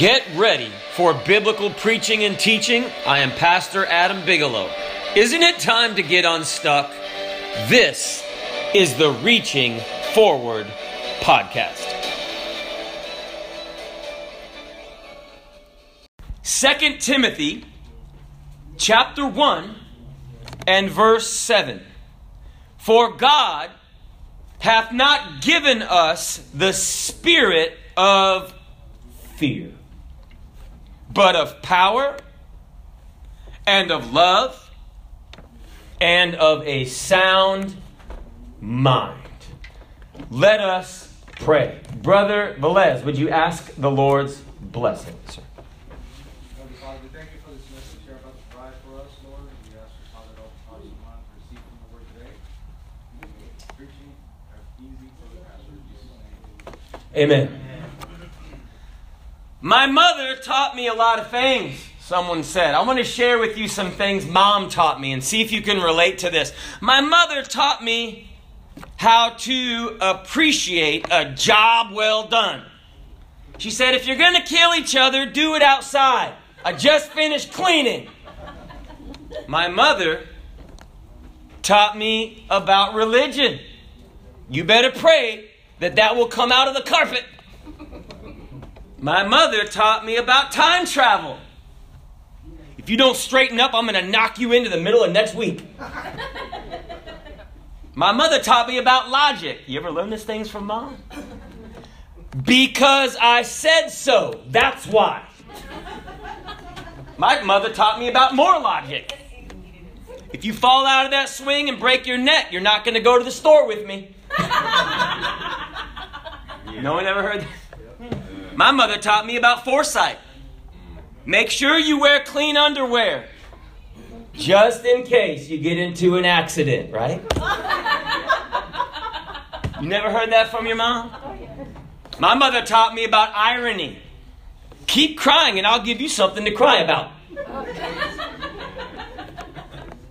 Get ready for biblical preaching and teaching. I am Pastor Adam Bigelow. Isn't it time to get unstuck? This is the Reaching Forward podcast. 2 Timothy chapter 1 and verse 7. For God hath not given us the spirit of fear, but of power and of love and of a sound mind. Let us pray. Brother Velez, would you ask the Lord's blessing, sir? Heavenly Father, we thank you for this message you're about for us, Lord. And we ask for Father to open hearts and minds to receive from the word today. Make it preaching as easy for the pastor in Jesus' name. Amen. My mother taught me a lot of things, someone said. I want to share with you some things mom taught me and see if you can relate to this. My mother taught me how to appreciate a job well done. She said, if you're going to kill each other, do it outside. I just finished cleaning. My mother taught me about religion. You better pray that that will come out of the carpet. My mother taught me about time travel. If you don't straighten up, I'm going to knock you into the middle of next week. My mother taught me about logic. You ever learn these things from mom? Because I said so. That's why. My mother taught me about more logic. If you fall out of that swing and break your neck, you're not going to go to the store with me. No one ever heard that? My mother taught me about foresight. Make sure you wear clean underwear. Just in case you get into an accident, right? You never heard that from your mom? My mother taught me about irony. Keep crying and I'll give you something to cry about.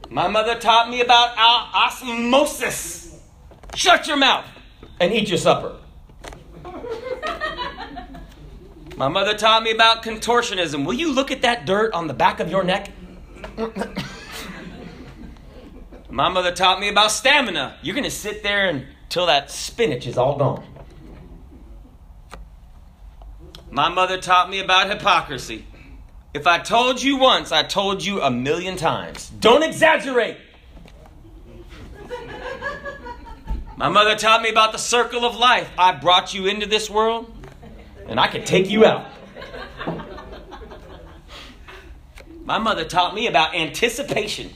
My mother taught me about osmosis. Shut your mouth and eat your supper. My mother taught me about contortionism. Will you look at that dirt on the back of your neck? My mother taught me about stamina. You're going to sit there until that spinach is all gone. My mother taught me about hypocrisy. If I told you once, I told you a million times. Don't exaggerate. My mother taught me about the circle of life. I brought you into this world, and I can take you out. My mother taught me about anticipation.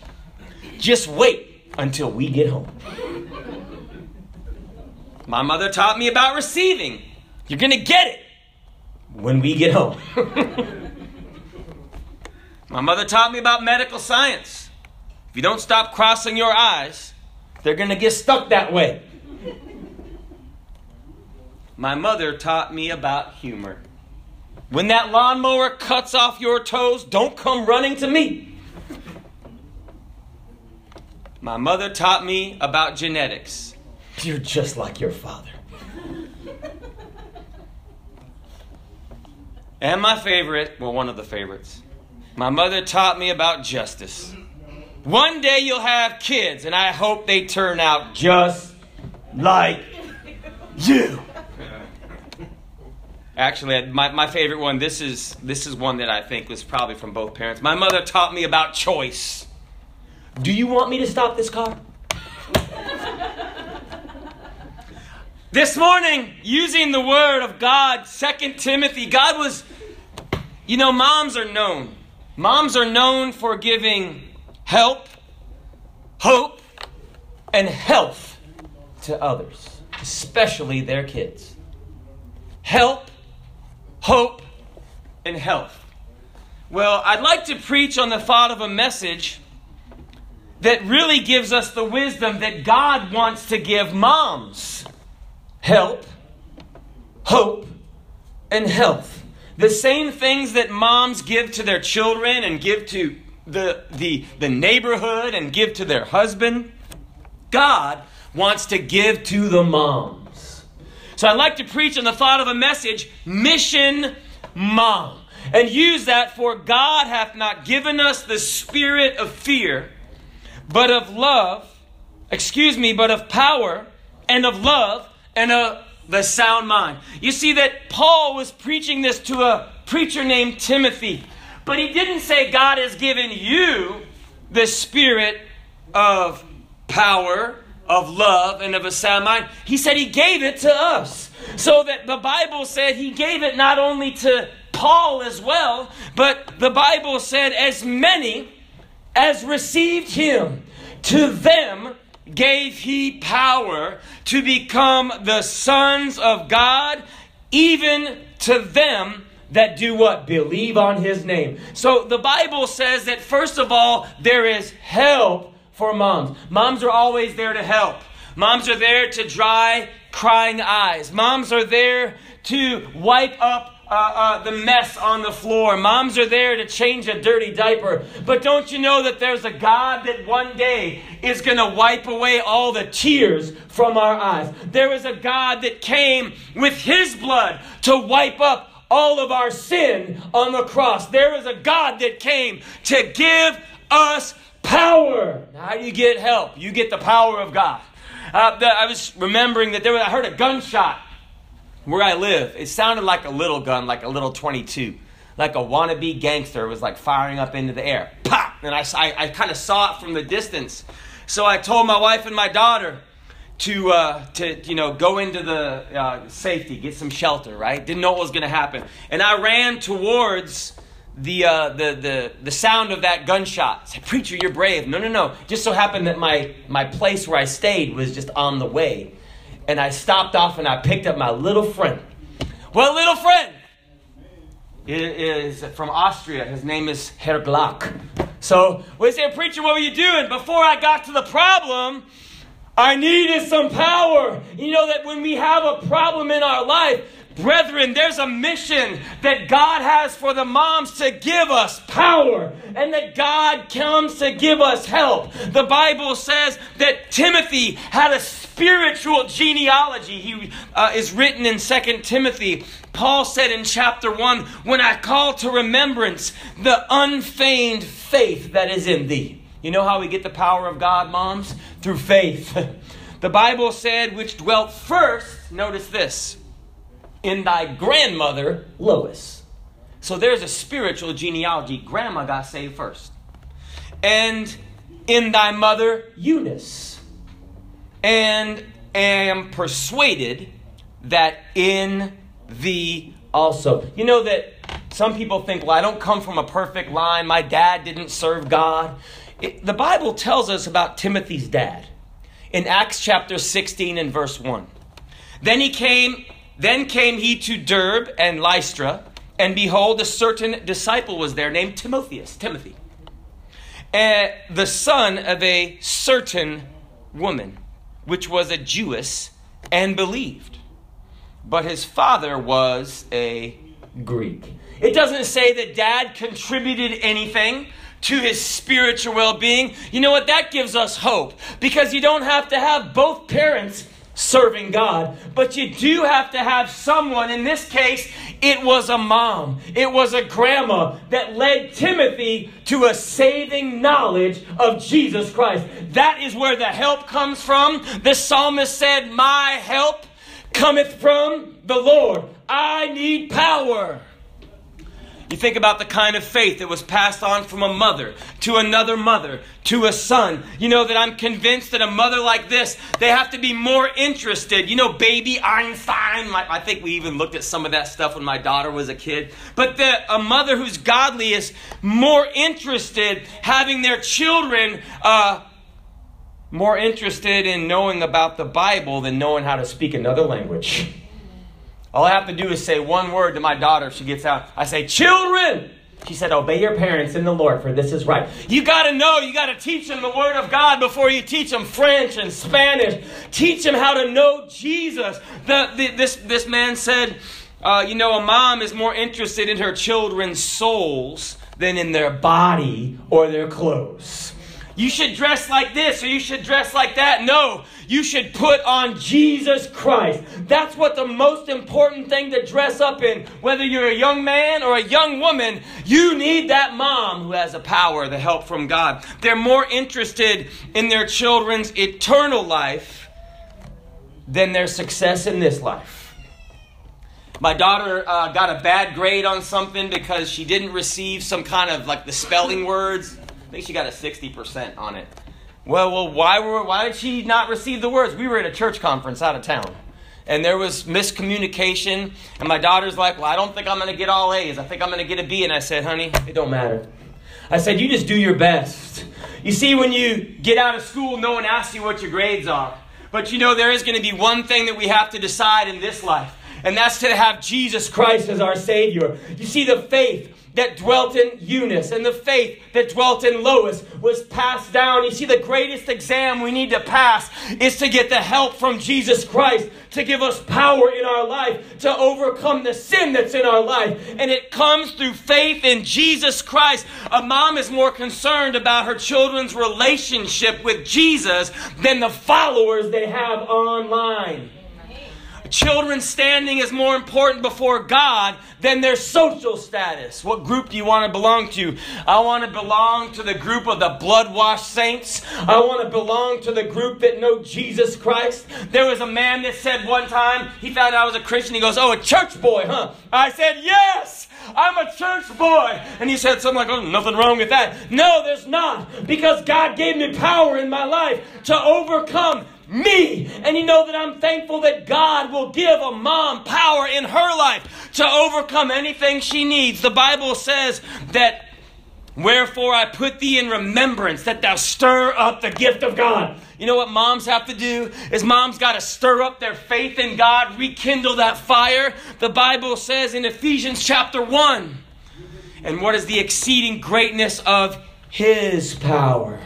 Just wait until we get home. My mother taught me about receiving. You're going to get it when we get home. My mother taught me about medical science. If you don't stop crossing your eyes, they're going to get stuck that way. My mother taught me about humor. When that lawnmower cuts off your toes, don't come running to me. My mother taught me about genetics. You're just like your father. And my favorite, well, one of the favorites, my mother taught me about justice. One day you'll have kids, and I hope they turn out just like you. Actually, my, my favorite one, this is, this is one that I think was probably from both parents. My mother taught me about choice. Do you want me to stop this car? this morning, using the word of God, Second Timothy, God was, you know, moms are known. Moms are known for giving help, hope, and health to others, especially their kids. Help, hope, and health. Well, I'd like to preach on the thought of a message that really gives us the wisdom that God wants to give moms help, hope, and health. The same things that moms give to their children and give to the, the, the neighborhood and give to their husband, God wants to give to the moms. So I'd like to preach on the thought of a message Mission Mom. and use that for God hath not given us the spirit of fear, but of love, excuse me, but of power and of love and of the sound mind. You see that Paul was preaching this to a preacher named Timothy, but he didn't say God has given you the spirit of power, of love, and of a sound mind. He said he gave it to us. So that the Bible said he gave it not only to Paul as well, but the Bible said, as many as received him, to them gave he power to become the sons of God, even to them that do what? Believe on his name. So the Bible says that first of all, there is help for moms. Moms are always there to help. Moms are there to dry crying eyes. Moms are there to wipe up uh, uh, the mess on the floor. Moms are there to change a dirty diaper. But don't you know that there's a God that one day is going to wipe away all the tears from our eyes? There is a God that came with his blood to wipe up all of our sin on the cross. There is a God that came to give us power. How do you get help? You get the power of God. Uh, the, I was remembering that there was, I heard a gunshot where I live. It sounded like a little gun, like a little 22. Like a wannabe gangster was like firing up into the air. Pop! And I, I, I kind of saw it from the distance. So I told my wife and my daughter, to uh, to you know go into the uh, safety, get some shelter. Right? Didn't know what was going to happen, and I ran towards the uh, the the the sound of that gunshot. Said, "Preacher, you're brave." No, no, no. Just so happened that my my place where I stayed was just on the way, and I stopped off and I picked up my little friend. Well, little friend is from Austria. His name is Herr Glock. So we say, "Preacher, what were you doing?" Before I got to the problem. I needed some power. You know that when we have a problem in our life, brethren, there's a mission that God has for the moms to give us power and that God comes to give us help. The Bible says that Timothy had a spiritual genealogy. He uh, is written in Second Timothy. Paul said in chapter 1, When I call to remembrance the unfeigned faith that is in thee. You know how we get the power of God, moms? Through faith. The Bible said, which dwelt first, notice this, in thy grandmother Lois. So there's a spiritual genealogy. Grandma got saved first. And in thy mother Eunice. And am persuaded that in thee also. You know that some people think, well, I don't come from a perfect line. My dad didn't serve God. It, the Bible tells us about Timothy's dad in Acts chapter 16 and verse 1. Then he came, then came he to Derbe and Lystra, and behold, a certain disciple was there named Timotheus, Timothy, uh, the son of a certain woman, which was a Jewess and believed. But his father was a Greek. It doesn't say that dad contributed anything to his spiritual well being, you know what? That gives us hope because you don't have to have both parents serving God, but you do have to have someone. In this case, it was a mom, it was a grandma that led Timothy to a saving knowledge of Jesus Christ. That is where the help comes from. The psalmist said, My help cometh from the Lord. I need power. You think about the kind of faith that was passed on from a mother to another mother to a son. You know that I'm convinced that a mother like this, they have to be more interested. You know, baby Einstein. I think we even looked at some of that stuff when my daughter was a kid. But a mother who's godly is more interested having their children. Uh, more interested in knowing about the Bible than knowing how to speak another language. All I have to do is say one word to my daughter. She gets out. I say, Children! She said, Obey your parents in the Lord, for this is right. You got to know, you got to teach them the Word of God before you teach them French and Spanish. Teach them how to know Jesus. The, the, this, this man said, uh, You know, a mom is more interested in her children's souls than in their body or their clothes. You should dress like this or you should dress like that. No, you should put on Jesus Christ. That's what the most important thing to dress up in. Whether you're a young man or a young woman, you need that mom who has the power, the help from God. They're more interested in their children's eternal life than their success in this life. My daughter uh, got a bad grade on something because she didn't receive some kind of like the spelling words think she got a 60% on it. Well, well, why were why did she not receive the words? We were at a church conference out of town. And there was miscommunication, and my daughter's like, "Well, I don't think I'm going to get all A's. I think I'm going to get a B." And I said, "Honey, it don't matter." I said, "You just do your best." You see, when you get out of school, no one asks you what your grades are. But you know, there is going to be one thing that we have to decide in this life, and that's to have Jesus Christ as our Savior. You see, the faith that dwelt in Eunice and the faith that dwelt in Lois was passed down. You see, the greatest exam we need to pass is to get the help from Jesus Christ to give us power in our life to overcome the sin that's in our life. And it comes through faith in Jesus Christ. A mom is more concerned about her children's relationship with Jesus than the followers they have online. Children's standing is more important before God than their social status. What group do you want to belong to? I want to belong to the group of the blood washed saints. I want to belong to the group that know Jesus Christ. There was a man that said one time, he found out I was a Christian. He goes, Oh, a church boy, huh? I said, Yes! I'm a church boy. And he said something like, oh, nothing wrong with that. No, there's not. Because God gave me power in my life to overcome me. And you know that I'm thankful that God will give a mom power in her life to overcome anything she needs. The Bible says that, wherefore I put thee in remembrance that thou stir up the gift of God. You know what moms have to do? Is moms got to stir up their faith in God, rekindle that fire. The Bible says in Ephesians chapter 1. And what is the exceeding greatness of his power?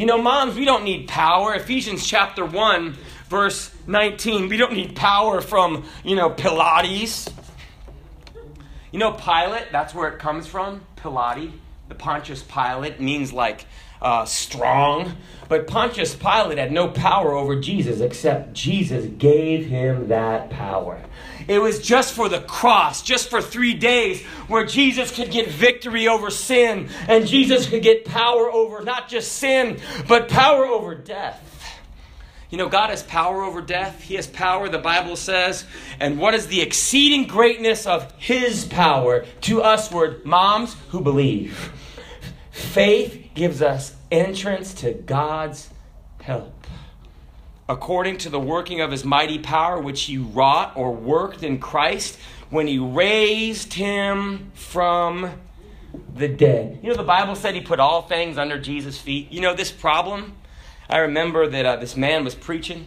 You know, moms, we don't need power. Ephesians chapter 1, verse 19. We don't need power from, you know, Pilates. You know, Pilate, that's where it comes from. Pilate. The Pontius Pilate means like uh, strong. But Pontius Pilate had no power over Jesus except Jesus gave him that power. It was just for the cross, just for three days, where Jesus could get victory over sin and Jesus could get power over not just sin, but power over death. You know, God has power over death. He has power, the Bible says. And what is the exceeding greatness of His power to usward moms who believe? Faith gives us entrance to God's help according to the working of his mighty power, which he wrought or worked in Christ when he raised him from the dead. You know, the Bible said he put all things under Jesus' feet. You know, this problem, I remember that uh, this man was preaching.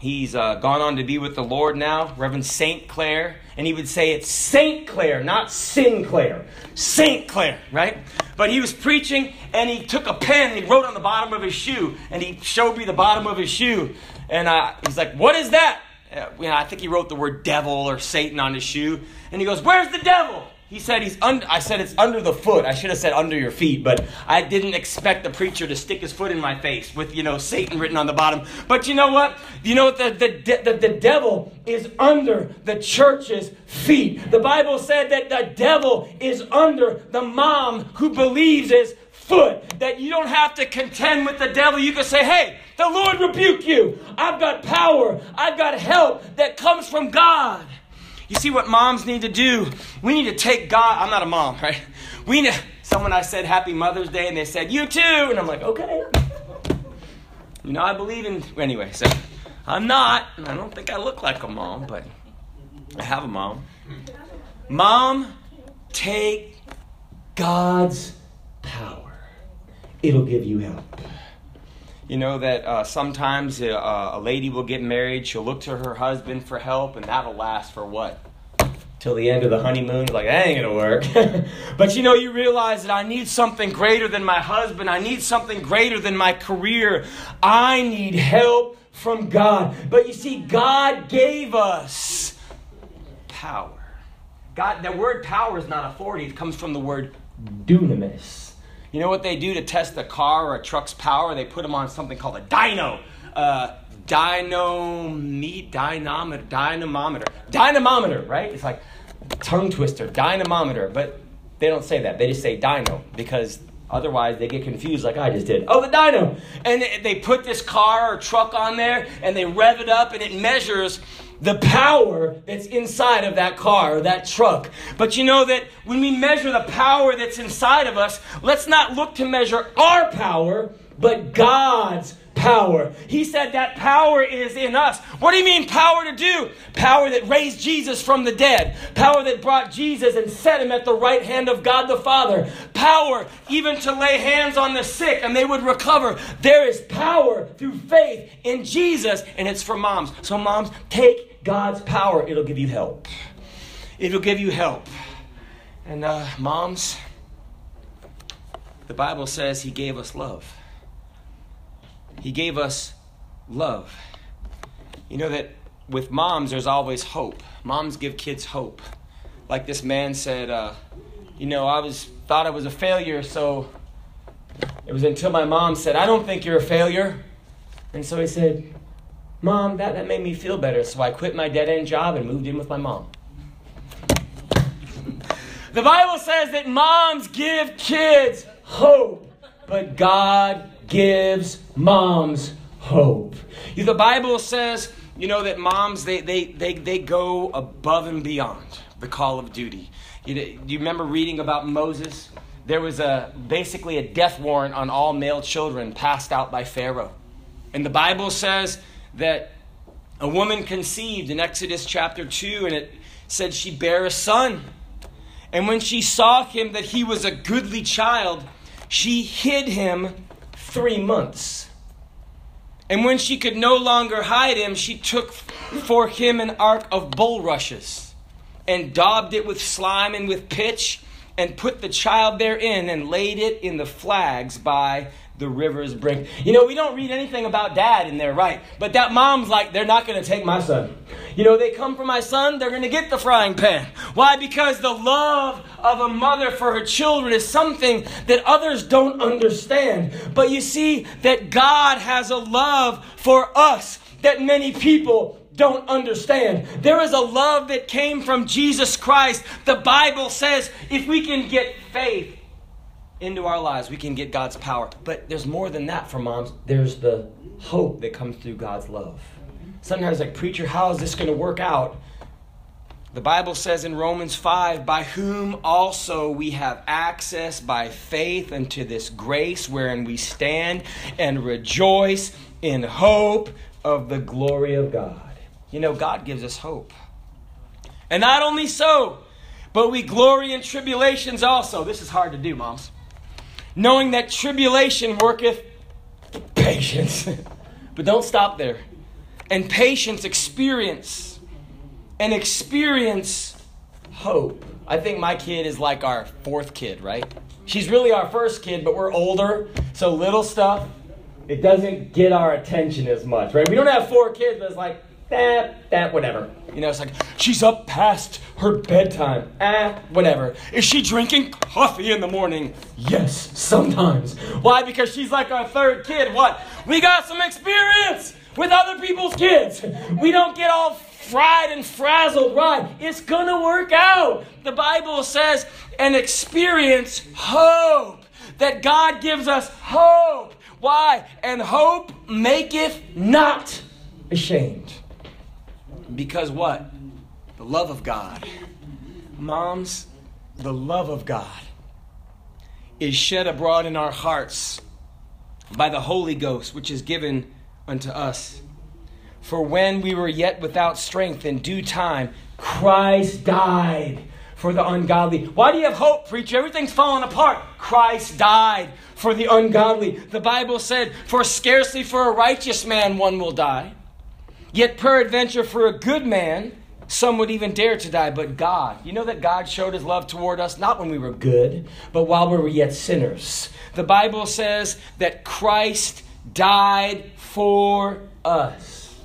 He's uh, gone on to be with the Lord now, Reverend St. Clair. And he would say it's St. Clair, not Sinclair. St. Clair, right? But he was preaching and he took a pen and he wrote on the bottom of his shoe and he showed me the bottom of his shoe. And uh, he's like, What is that? Uh, you know, I think he wrote the word devil or Satan on his shoe. And he goes, Where's the devil? He said he's under, I said it's under the foot. I should have said under your feet, but I didn't expect the preacher to stick his foot in my face with, you know, Satan written on the bottom. But you know what? You know what? The, the, the, the devil is under the church's feet. The Bible said that the devil is under the mom who believes his foot. That you don't have to contend with the devil. You can say, hey, the Lord rebuke you. I've got power. I've got help that comes from God. You see what moms need to do? We need to take God. I'm not a mom, right? We need. Someone I said Happy Mother's Day, and they said you too, and I'm like, okay. You know, I believe in. Anyway, so I'm not, and I don't think I look like a mom, but I have a mom. Mom, take God's power. It'll give you help. You know that uh, sometimes a, uh, a lady will get married, she'll look to her husband for help, and that'll last for what? Till the end of the honeymoon. Like, that ain't gonna work. but you know, you realize that I need something greater than my husband, I need something greater than my career. I need help from God. But you see, God gave us power. God, the word power is not authority, it comes from the word dunamis. You know what they do to test a car or a truck's power? They put them on something called a dyno. Uh, dynometer, dynamometer, dynamometer, dynamometer, right? It's like tongue twister, dynamometer, but they don't say that. They just say dyno because otherwise they get confused like I just did. Oh, the dyno. And they put this car or truck on there and they rev it up and it measures the power that's inside of that car or that truck. But you know that when we measure the power that's inside of us, let's not look to measure our power, but God's power. He said that power is in us. What do you mean, power to do? Power that raised Jesus from the dead. Power that brought Jesus and set him at the right hand of God the Father. Power even to lay hands on the sick and they would recover. There is power through faith in Jesus, and it's for moms. So, moms, take God's power, it'll give you help. It'll give you help. And uh, moms, the Bible says He gave us love. He gave us love. You know that with moms, there's always hope. Moms give kids hope. Like this man said, uh, you know, I was thought I was a failure, so it was until my mom said, I don't think you're a failure. And so he said, Mom, that, that made me feel better, so I quit my dead end job and moved in with my mom. the Bible says that moms give kids hope, but God gives moms hope. You, The Bible says, you know, that moms, they, they, they, they go above and beyond the call of duty. You, you remember reading about Moses? There was a, basically a death warrant on all male children passed out by Pharaoh. And the Bible says that a woman conceived in Exodus chapter 2, and it said she bare a son. And when she saw him that he was a goodly child, she hid him three months. And when she could no longer hide him, she took for him an ark of bulrushes and daubed it with slime and with pitch and put the child therein and laid it in the flags by the river's brink. You know, we don't read anything about dad in there, right? But that mom's like, they're not going to take my son. You know, they come for my son, they're going to get the frying pan. Why? Because the love of a mother for her children is something that others don't understand. But you see that God has a love for us that many people don't understand. There is a love that came from Jesus Christ. The Bible says if we can get faith into our lives, we can get God's power. But there's more than that for moms. There's the hope that comes through God's love. Sometimes, like, preacher, how is this going to work out? The Bible says in Romans 5, by whom also we have access by faith unto this grace wherein we stand and rejoice in hope of the glory of God. You know, God gives us hope. And not only so, but we glory in tribulations also. This is hard to do, moms knowing that tribulation worketh patience. but don't stop there. And patience, experience. And experience hope. I think my kid is like our fourth kid, right? She's really our first kid, but we're older, so little stuff, it doesn't get our attention as much, right? We don't have four kids, but it's like, that, that, whatever. You know, it's like, she's up past her bedtime. Ah, whatever. Is she drinking coffee in the morning? Yes, sometimes. Why? Because she's like our third kid. What? We got some experience with other people's kids. We don't get all fried and frazzled. Right? It's gonna work out. The Bible says, and experience hope. That God gives us hope. Why? And hope maketh not ashamed. Because what? The love of God. Moms, the love of God is shed abroad in our hearts by the Holy Ghost, which is given unto us. For when we were yet without strength in due time, Christ died for the ungodly. Why do you have hope, preacher? Everything's falling apart. Christ died for the ungodly. The Bible said, For scarcely for a righteous man one will die, Yet, peradventure, for a good man, some would even dare to die, but God. You know that God showed his love toward us not when we were good, but while we were yet sinners. The Bible says that Christ died for us.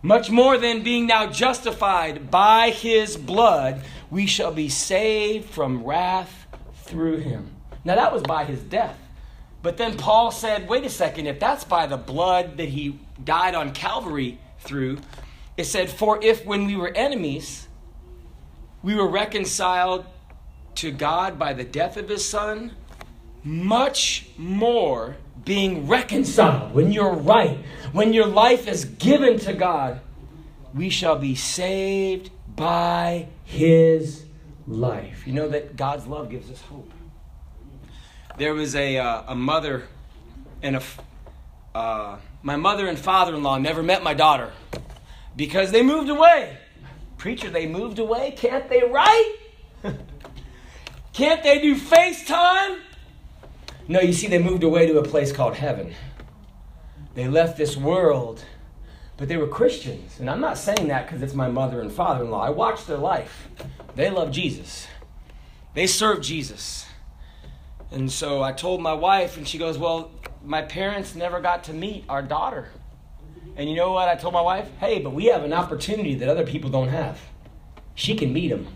Much more than being now justified by his blood, we shall be saved from wrath through him. Now, that was by his death. But then Paul said, wait a second, if that's by the blood that he died on Calvary through, it said, For if when we were enemies, we were reconciled to God by the death of his son, much more being reconciled, when you're right, when your life is given to God, we shall be saved by his life. You know that God's love gives us hope. There was a, uh, a mother and a, uh, my mother and father in law never met my daughter because they moved away. Preacher, they moved away? Can't they write? Can't they do FaceTime? No, you see, they moved away to a place called heaven. They left this world, but they were Christians. And I'm not saying that because it's my mother and father in law. I watched their life. They love Jesus, they serve Jesus. And so I told my wife, and she goes, Well, my parents never got to meet our daughter. And you know what? I told my wife, Hey, but we have an opportunity that other people don't have. She can meet him.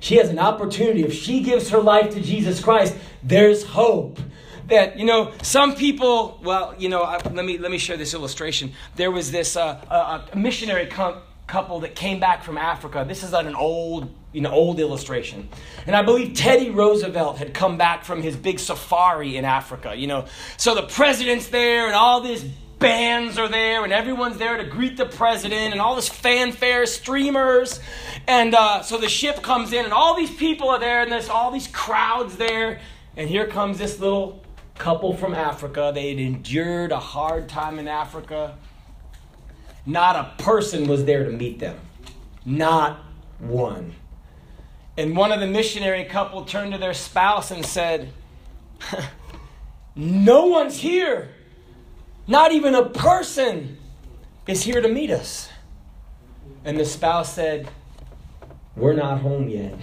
She has an opportunity. If she gives her life to Jesus Christ, there's hope that you know some people well you know I, let me let me share this illustration there was this uh, a, missionary com- couple that came back from africa this is on an old know old illustration and i believe teddy roosevelt had come back from his big safari in africa you know so the president's there and all these bands are there and everyone's there to greet the president and all this fanfare streamers and uh, so the ship comes in and all these people are there and there's all these crowds there and here comes this little couple from Africa. They had endured a hard time in Africa. Not a person was there to meet them. Not one. And one of the missionary couple turned to their spouse and said, No one's here. Not even a person is here to meet us. And the spouse said, We're not home yet.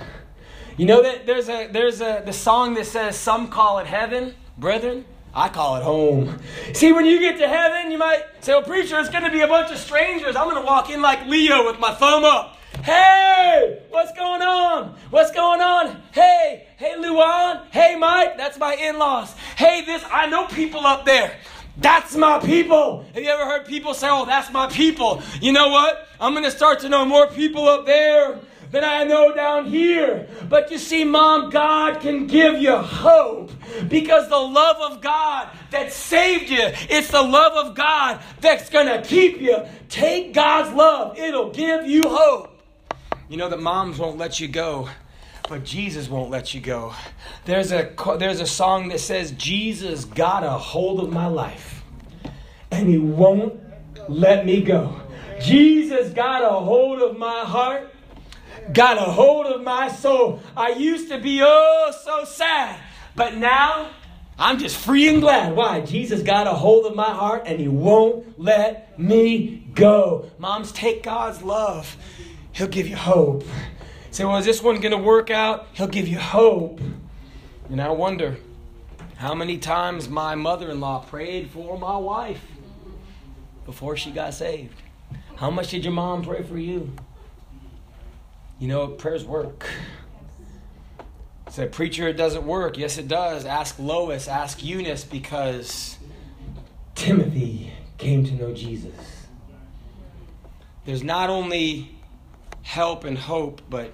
You know that there's a there's a the song that says some call it heaven, Brethren, I call it home. See, when you get to heaven, you might say, Well, preacher, it's going to be a bunch of strangers. I'm going to walk in like Leo with my thumb up. Hey, what's going on? What's going on? Hey, hey, Luan. Hey, Mike. That's my in laws. Hey, this, I know people up there. That's my people. Have you ever heard people say, Oh, that's my people? You know what? I'm going to start to know more people up there than I know down here. But you see, Mom, God can give you hope because the love of God that saved you, it's the love of God that's going to keep you. Take God's love, it'll give you hope. You know that moms won't let you go but Jesus won't let you go. There's a there's a song that says Jesus got a hold of my life and he won't let me go. Jesus got a hold of my heart got a hold of my soul. I used to be oh so sad, but now I'm just free and glad. Why? Jesus got a hold of my heart and he won't let me go. Moms, take God's love. He'll give you hope. Say, well, is this one going to work out? He'll give you hope. And I wonder how many times my mother in law prayed for my wife before she got saved. How much did your mom pray for you? You know, prayers work. Say, preacher, it doesn't work. Yes, it does. Ask Lois, ask Eunice, because Timothy came to know Jesus. There's not only help and hope, but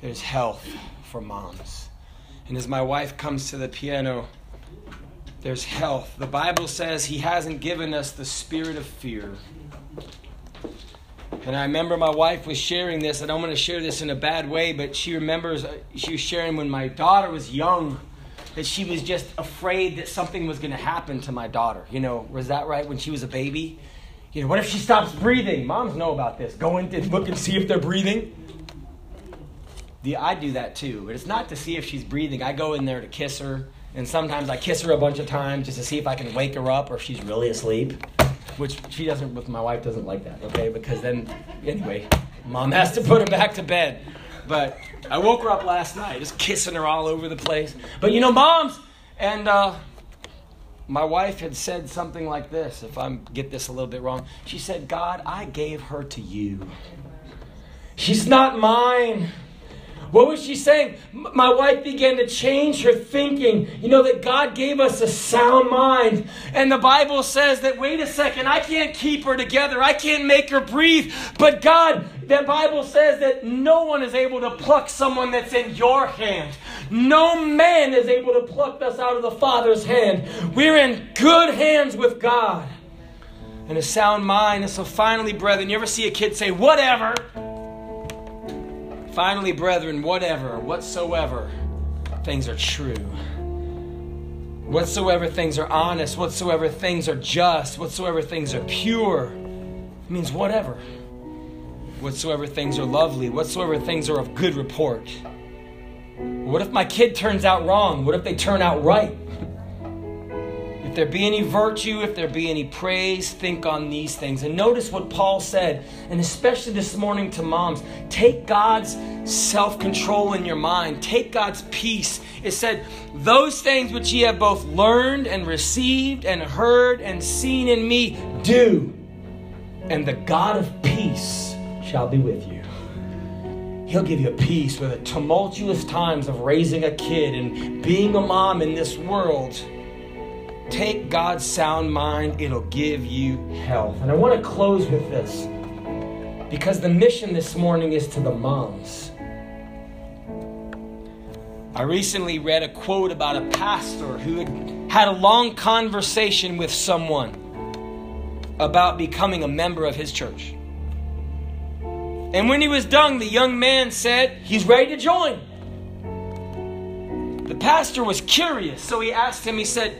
there's health for moms. And as my wife comes to the piano, there's health. The Bible says he hasn't given us the spirit of fear and I remember my wife was sharing this. And I don't want to share this in a bad way, but she remembers uh, she was sharing when my daughter was young that she was just afraid that something was going to happen to my daughter. You know, was that right? When she was a baby? You know, what if she stops breathing? Moms know about this. Go in and look and see if they're breathing. The, I do that too, but it's not to see if she's breathing. I go in there to kiss her, and sometimes I kiss her a bunch of times just to see if I can wake her up or if she's really asleep which she doesn't with my wife doesn't like that okay because then anyway mom has to put her back to bed but i woke her up last night just kissing her all over the place but you know moms and uh, my wife had said something like this if i get this a little bit wrong. She said god i gave her to you. She's not mine What was she saying? My wife began to change her thinking. You know, that God gave us a sound mind. And the Bible says that, wait a second, I can't keep her together. I can't make her breathe. But God, the Bible says that no one is able to pluck someone that's in your hand. No man is able to pluck us out of the Father's hand. We're in good hands with God and a sound mind. And so, finally, brethren, you ever see a kid say, whatever? Finally, brethren, whatever, whatsoever things are true, whatsoever things are honest, whatsoever things are just, whatsoever things are pure, means whatever. Whatsoever things are lovely, whatsoever things are of good report. What if my kid turns out wrong? What if they turn out right? There be any virtue, if there be any praise, think on these things. And notice what Paul said, and especially this morning to moms take God's self control in your mind, take God's peace. It said, Those things which ye have both learned and received and heard and seen in me, do, and the God of peace shall be with you. He'll give you peace with the tumultuous times of raising a kid and being a mom in this world. Take God's sound mind, it'll give you health. And I want to close with this because the mission this morning is to the moms. I recently read a quote about a pastor who had a long conversation with someone about becoming a member of his church. And when he was done, the young man said, He's ready to join. The pastor was curious, so he asked him, He said,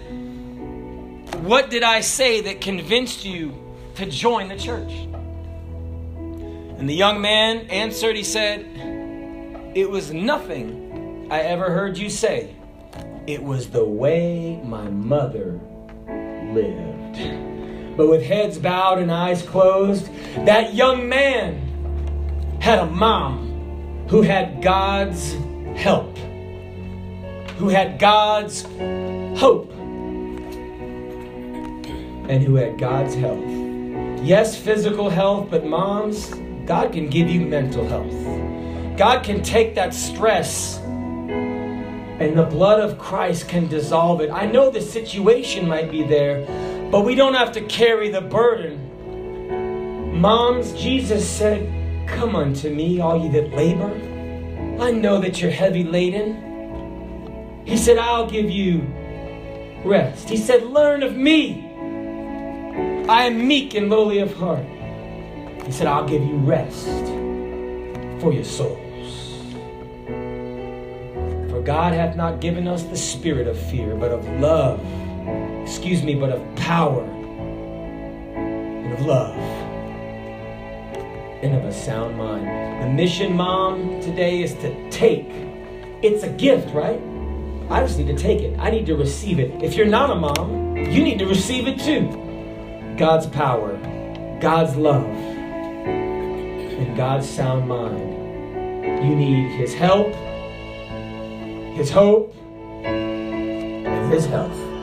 what did I say that convinced you to join the church? And the young man answered, He said, It was nothing I ever heard you say. It was the way my mother lived. But with heads bowed and eyes closed, that young man had a mom who had God's help, who had God's hope and who had God's health. Yes, physical health, but moms, God can give you mental health. God can take that stress and the blood of Christ can dissolve it. I know the situation might be there, but we don't have to carry the burden. Moms, Jesus said, Come unto me, all ye that labor. I know that you're heavy laden. He said, I'll give you rest. He said, Learn of me. I am meek and lowly of heart. He said, I'll give you rest for your souls. For God hath not given us the spirit of fear, but of love. Excuse me, but of power and of love and of a sound mind. The mission, mom, today is to take. It's a gift, right? I just need to take it. I need to receive it. If you're not a mom, you need to receive it too. God's power, God's love, and God's sound mind. You need His help, His hope, and His health.